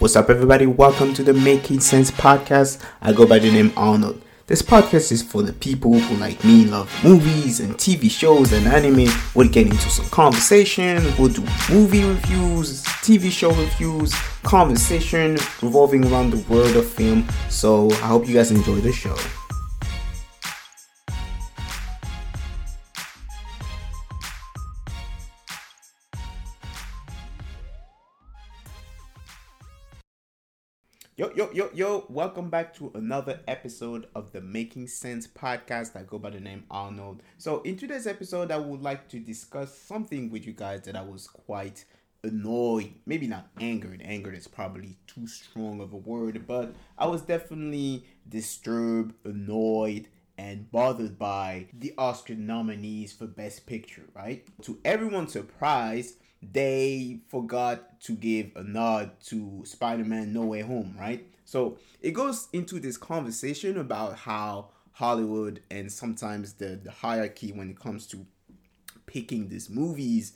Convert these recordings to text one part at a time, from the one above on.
What's up, everybody? Welcome to the Making Sense podcast. I go by the name Arnold. This podcast is for the people who, like me, love movies and TV shows and anime. We'll get into some conversation. We'll do movie reviews, TV show reviews, conversation revolving around the world of film. So I hope you guys enjoy the show. Yo, yo, yo, yo, welcome back to another episode of the Making Sense podcast. I go by the name Arnold. So, in today's episode, I would like to discuss something with you guys that I was quite annoyed, maybe not angered. Angered is probably too strong of a word, but I was definitely disturbed, annoyed, and bothered by the Oscar nominees for Best Picture, right? To everyone's surprise, they forgot to give a nod to Spider-Man No Way Home, right? So it goes into this conversation about how Hollywood and sometimes the, the hierarchy when it comes to picking these movies,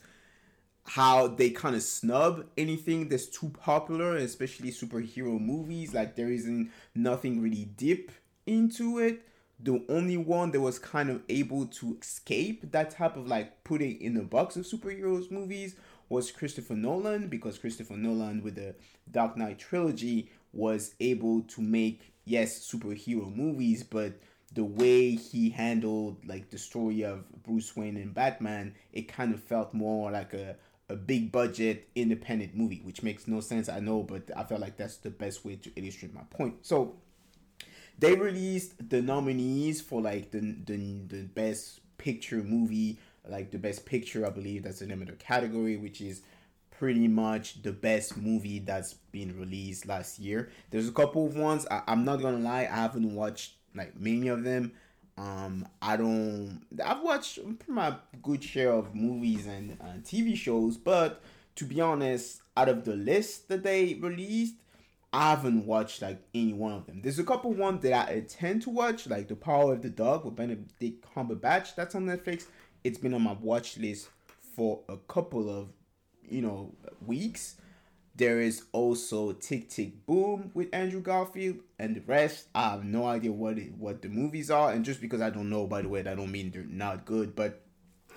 how they kind of snub anything that's too popular, especially superhero movies. Like there isn't nothing really deep into it the only one that was kind of able to escape that type of like putting in the box of superheroes movies was Christopher Nolan because Christopher Nolan with the Dark Knight trilogy was able to make yes superhero movies but the way he handled like the story of Bruce Wayne and Batman it kind of felt more like a a big budget independent movie which makes no sense I know but I felt like that's the best way to illustrate my point. So they released the nominees for like the the, the best picture movie like the best picture, I believe that's the name of the category, which is pretty much the best movie that's been released last year. There's a couple of ones. I, am not gonna lie, I haven't watched like many of them. Um, I don't. I've watched my good share of movies and uh, TV shows, but to be honest, out of the list that they released, I haven't watched like any one of them. There's a couple ones that I tend to watch, like The Power of the Dog with Benedict Cumberbatch. That's on Netflix it's been on my watch list for a couple of you know weeks. There is also Tick Tick Boom with Andrew Garfield, and the rest I have no idea what it, what the movies are. And just because I don't know, by the way, that don't mean they're not good. But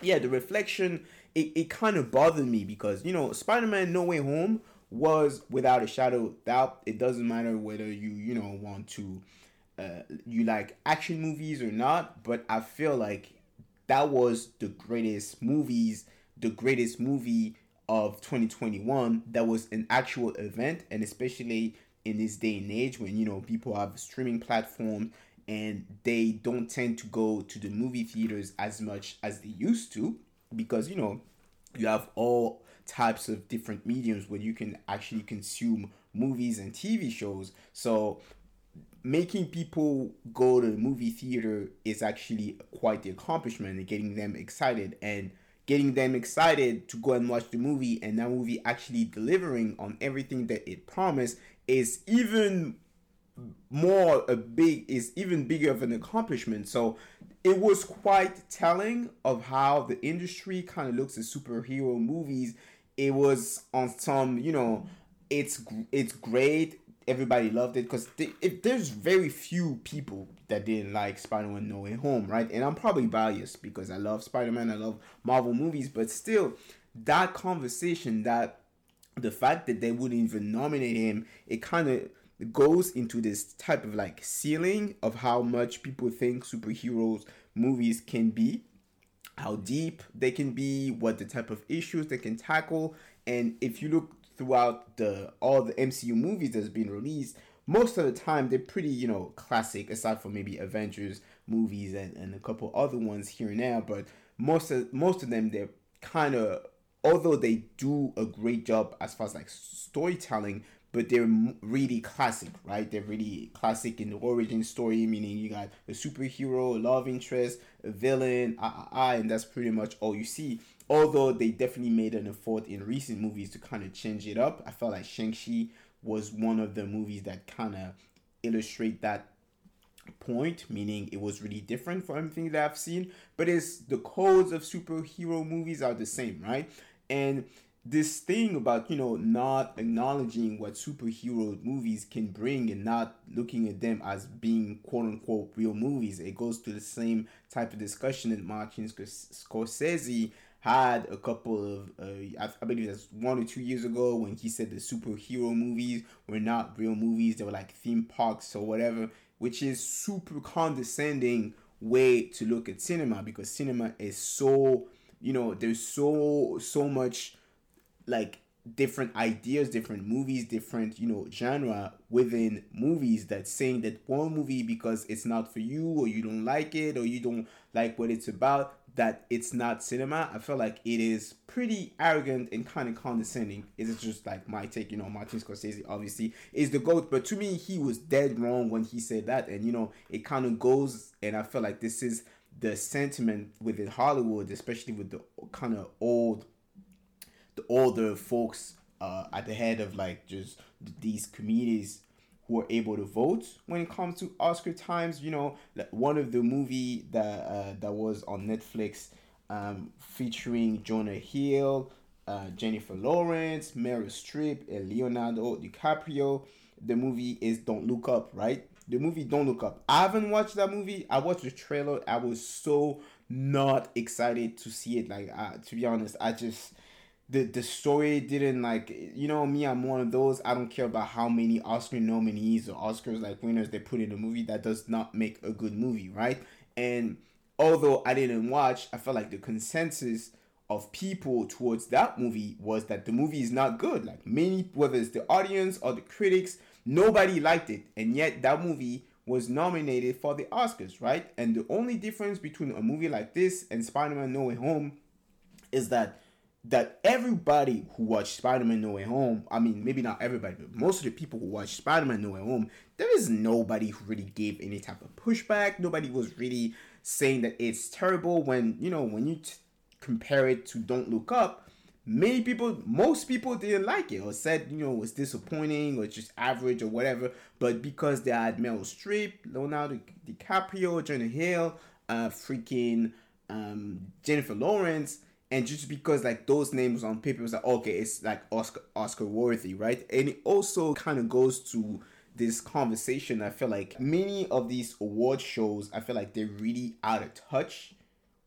yeah, the reflection it, it kind of bothered me because you know Spider-Man No Way Home was without a shadow of doubt. It doesn't matter whether you you know want to uh, you like action movies or not, but I feel like that was the greatest movies, the greatest movie of 2021 that was an actual event and especially in this day and age when you know people have streaming platforms and they don't tend to go to the movie theaters as much as they used to because you know you have all types of different mediums where you can actually consume movies and TV shows. So making people go to the movie theater is actually quite the accomplishment and getting them excited and getting them excited to go and watch the movie and that movie actually delivering on everything that it promised is even more a big is even bigger of an accomplishment. So it was quite telling of how the industry kind of looks at superhero movies. It was on some you know it's it's great everybody loved it because th- there's very few people that didn't like Spider-Man No Way Home, right? And I'm probably biased because I love Spider-Man, I love Marvel movies, but still, that conversation, that the fact that they wouldn't even nominate him, it kind of goes into this type of like ceiling of how much people think superheroes movies can be how deep they can be what the type of issues they can tackle and if you look throughout the all the MCU movies that's been released, most of the time they're pretty, you know, classic, aside from maybe Avengers movies and, and a couple other ones here and there. But most of most of them they're kind of although they do a great job as far as like storytelling, but they're really classic, right? They're really classic in the origin story, meaning you got a superhero, a love interest, a villain, ah, ah, ah, and that's pretty much all you see although they definitely made an effort in recent movies to kind of change it up, I felt like Shang-Chi was one of the movies that kind of illustrate that point, meaning it was really different from everything that I've seen. But it's the codes of superhero movies are the same, right? And this thing about you know not acknowledging what superhero movies can bring and not looking at them as being quote unquote real movies it goes to the same type of discussion that martin scorsese had a couple of uh, I, I believe that's one or two years ago when he said the superhero movies were not real movies they were like theme parks or whatever which is super condescending way to look at cinema because cinema is so you know there's so so much like different ideas, different movies, different, you know, genre within movies that saying that one movie because it's not for you or you don't like it or you don't like what it's about, that it's not cinema. I feel like it is pretty arrogant and kind of condescending. It's just like my take, you know, Martin Scorsese obviously is the GOAT, but to me, he was dead wrong when he said that. And, you know, it kind of goes, and I feel like this is the sentiment within Hollywood, especially with the kind of old the older folks uh, at the head of like just these committees who are able to vote when it comes to Oscar times. You know, one of the movie that uh, that was on Netflix um, featuring Jonah Hill, uh, Jennifer Lawrence, Meryl Streep, and Leonardo DiCaprio. The movie is Don't Look Up, right? The movie Don't Look Up. I haven't watched that movie. I watched the trailer. I was so not excited to see it. Like, uh, to be honest, I just the the story didn't like you know me i'm one of those i don't care about how many oscar nominees or oscars like winners they put in a movie that does not make a good movie right? And although i didn't watch i felt like the consensus of people towards that movie was that the movie is not good. Like many whether it's the audience or the critics nobody liked it. And yet that movie was nominated for the oscars right? And the only difference between a movie like this and spider-man no way home is that that everybody who watched Spider-Man No Way Home, I mean, maybe not everybody, but most of the people who watched Spider-Man No Way Home, there is nobody who really gave any type of pushback. Nobody was really saying that it's terrible when, you know, when you t- compare it to Don't Look Up, many people, most people didn't like it or said, you know, it was disappointing or just average or whatever. But because they had Meryl Streep, Leonardo DiCaprio, Jonah Hill, uh, freaking um, Jennifer Lawrence, and just because like those names on paper was like okay it's like oscar oscar worthy right? And it also kind of goes to this conversation i feel like many of these award shows i feel like they're really out of touch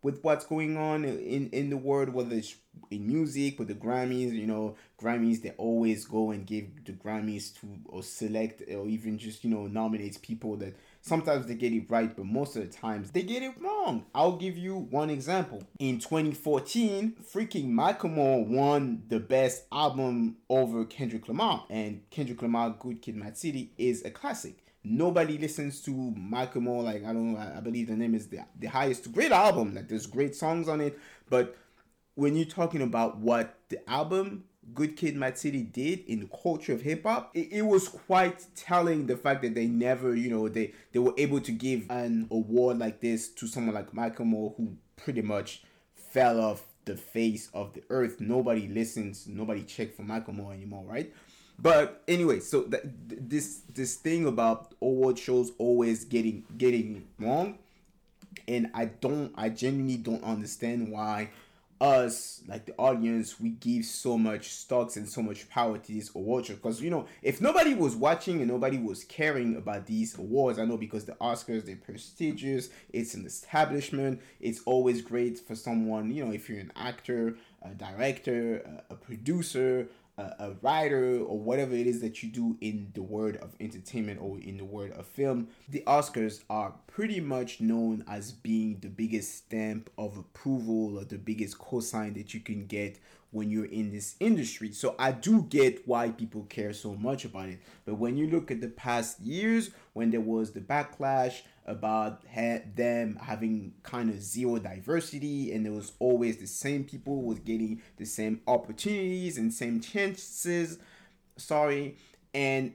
with what's going on in in the world whether it's in music with the grammys you know grammys they always go and give the grammys to or select or even just you know nominates people that Sometimes they get it right, but most of the times they get it wrong. I'll give you one example. In 2014, freaking Macklemore won the best album over Kendrick Lamar, and Kendrick Lamar, Good Kid, Mad City is a classic. Nobody listens to Macklemore like I don't. I believe the name is the the Heist great album. Like there's great songs on it, but when you're talking about what the album Good Kid, Mad City did in the culture of hip hop, it, it, was quite telling the fact that they never, you know, they they were able to give an award like this to someone like Macklemore, who pretty much fell off the face of the earth. Nobody listens, nobody check for Macklemore anymore, right? But anyway, so th- this this thing about award shows always getting getting wrong, and I don't, I genuinely don't understand why us, like the audience, we give so much stocks and so much power to these awards because you know if nobody was watching and nobody was caring about these awards, I know because the Oscars they're prestigious, it's an establishment, it's always great for someone you know if you're an actor, a director, a, a producer, a, a writer or whatever it is that you do in the world of entertainment or in the world of film, the Oscars are pretty much known as being the biggest stamp of approval or the biggest cosign that you can get when you're in this industry. So I do get why people care so much about it. But when you look at the past years, when there was the backlash about them having kind of zero diversity and there was always the same people was getting the same opportunities and same chances, sorry, and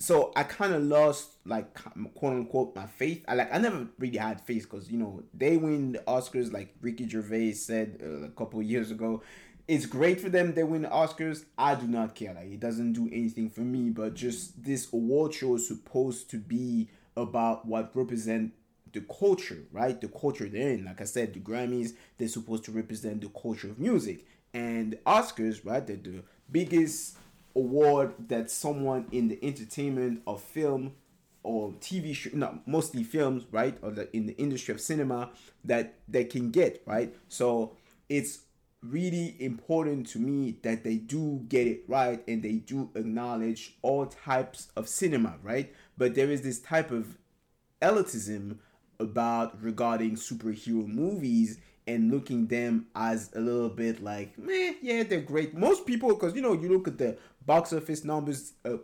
so I kind of lost like quote unquote my faith. I like I never really had faith because you know they win the Oscars like Ricky Gervais said uh, a couple years ago it's great for them they win Oscars. I do not care. Like it doesn't do anything for me. But just this award show is supposed to be about what represent the culture, right? The culture they're in. Like I said, the Grammys, they're supposed to represent the culture of music. and Oscars, right? They're the biggest award that someone in the entertainment of film or TV show, not mostly films, right, or the, in the industry of cinema that they can get, right. So it's really important to me that they do get it right and they do acknowledge all types of cinema, right. But there is this type of elitism about regarding superhero movies and looking them as a little bit like, meh, yeah, they're great. Most people, because you know, you look at the box office numbers, a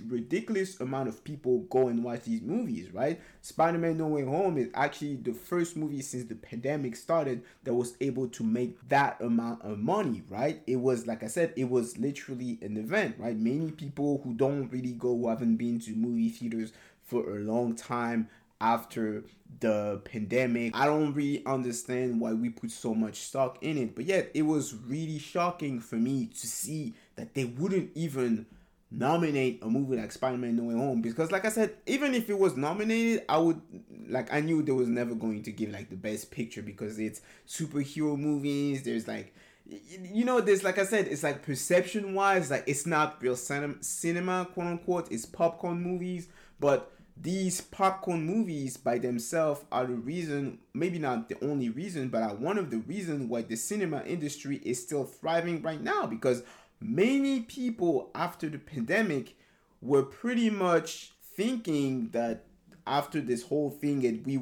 ridiculous amount of people go and watch these movies, right? Spider Man No Way Home is actually the first movie since the pandemic started that was able to make that amount of money, right? It was, like I said, it was literally an event, right? Many people who don't really go, who haven't been to movie theaters for a long time, after the pandemic. I don't really understand why we put so much stock in it, but yet it was really shocking for me to see that they wouldn't even nominate a movie like Spider-Man No Way Home because like I said even if it was nominated I would like I knew there was never going to give like the best picture because it's superhero movies there's like you know there's like I said it's like perception wise like it's not real cinema, cinema quote unquote it's popcorn movies but these popcorn movies by themselves are the reason, maybe not the only reason, but are one of the reasons why the cinema industry is still thriving right now because many people after the pandemic were pretty much thinking that after this whole thing and we,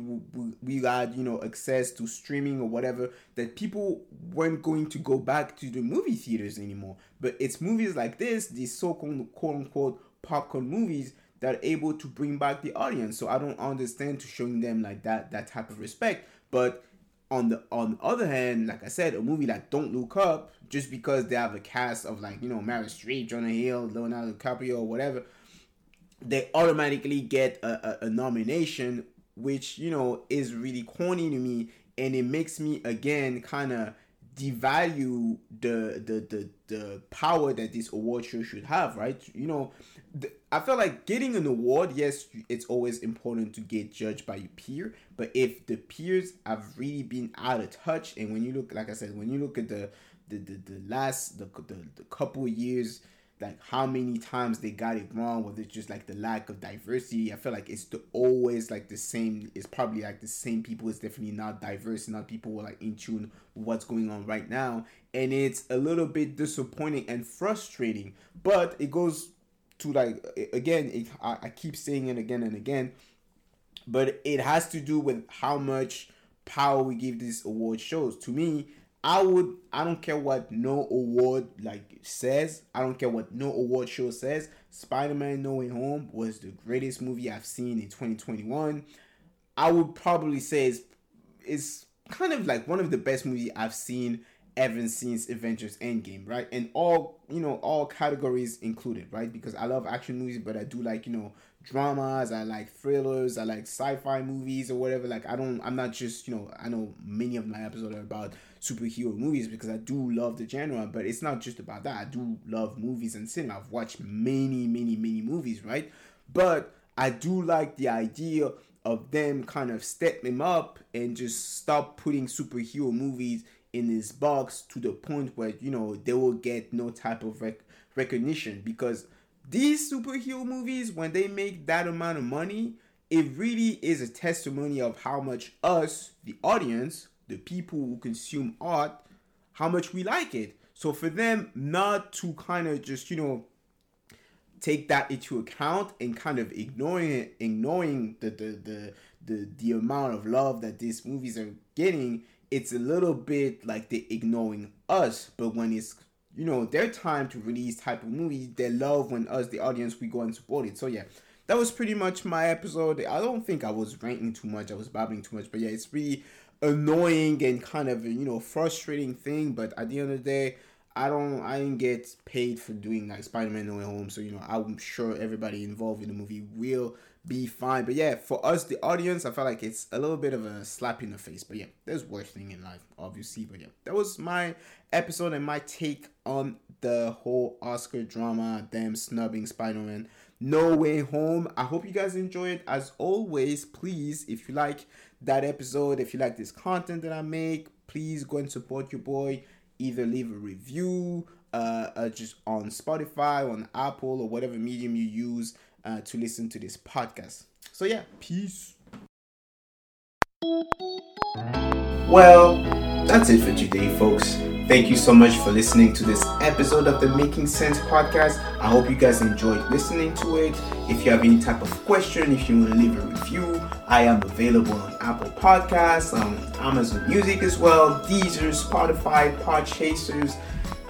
we had you know access to streaming or whatever that people weren't going to go back to the movie theaters anymore but it's movies like this these so-called quote unquote popcorn movies that are able to bring back the audience. So I don't understand to showing them like that that type of respect. But on the on the other hand, like I said, a movie like Don't Look Up, just because they have a cast of like you know Meryl Streep, Jonah Hill, Leonardo DiCaprio, or whatever, they automatically get a, a, a nomination, which you know is really corny to me, and it makes me again kind of devalue the, the the the power that this award show should have right? You know the, i feel like getting an award yes it's always important to get judged by your peer but if the peers have really been out of touch and when you look like i said when you look at the the the, the last the, the, the couple years like how many times they got it wrong, whether it's just like the lack of diversity. I feel like it's the, always like the same. It's probably like the same people. It's definitely not diverse, not people who are like in tune with what's going on right now, and it's a little bit disappointing and frustrating. But it goes to like again, it, I, I keep saying it again and again, but it has to do with how much power we give these award shows. To me, I would I don't care what no award like says. I don't care what no award show says. Spider-Man No Way Home was the greatest movie I've seen in 2021. I would probably say it's, it's kind of like one of the best movies I've seen ever since Avengers Endgame, right? And all, you know, all categories included, right? Because I love action movies, but I do like, you know, dramas, I like thrillers, I like sci-fi movies or whatever. Like I don't I'm not just, you know, I know many of my episodes are about superhero movies because I do love the genre, but it's not just about that. I do love movies and cinema. I've watched many, many, many movies, right? But I do like the idea of them kind of stepping up and just stop putting superhero movies in this box to the point where you know they will get no type of rec- recognition because these superhero movies when they make that amount of money it really is a testimony of how much us the audience the people who consume art how much we like it. So for them not to kind of just, you know, take that into account and kind of ignoring it, ignoring the the the the, the amount of love that these movies are getting, it's a little bit like they're ignoring us. But when it's you know their time to release type of movies, they love when us the audience we go and support it. So yeah, that was pretty much my episode. I don't think I was ranting too much. I was babbling too much, but yeah, it's really annoying and kind of you know frustrating thing. But at the end of the day, I don't I didn't get paid for doing like Spider-Man No Way Home, so you know I'm sure everybody involved in the movie will be fine. But yeah, for us the audience, I felt like it's a little bit of a slap in the face. But yeah, there's worse thing in life, obviously. But yeah, that was my episode and my take on the whole Oscar drama, them snubbing Spider-Man No Way Home. I hope you guys enjoyed. As always, please, if you like that episode. If you like this content that I make, please go and support your boy. either leave a review uh, uh, just on Spotify, on Apple, or whatever medium you use uh, to listen to this podcast. So, yeah, peace. Well, that's it for today, folks. Thank you so much for listening to this episode of the Making Sense podcast. I hope you guys enjoyed listening to it. If you have any type of question, if you want to leave a review, I am available on Apple Podcasts, on Amazon Music as well, Deezer, Spotify, Podchasers.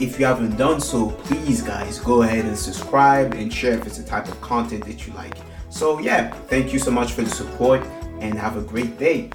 If you haven't done so, please, guys, go ahead and subscribe and share if it's the type of content that you like. So, yeah, thank you so much for the support and have a great day.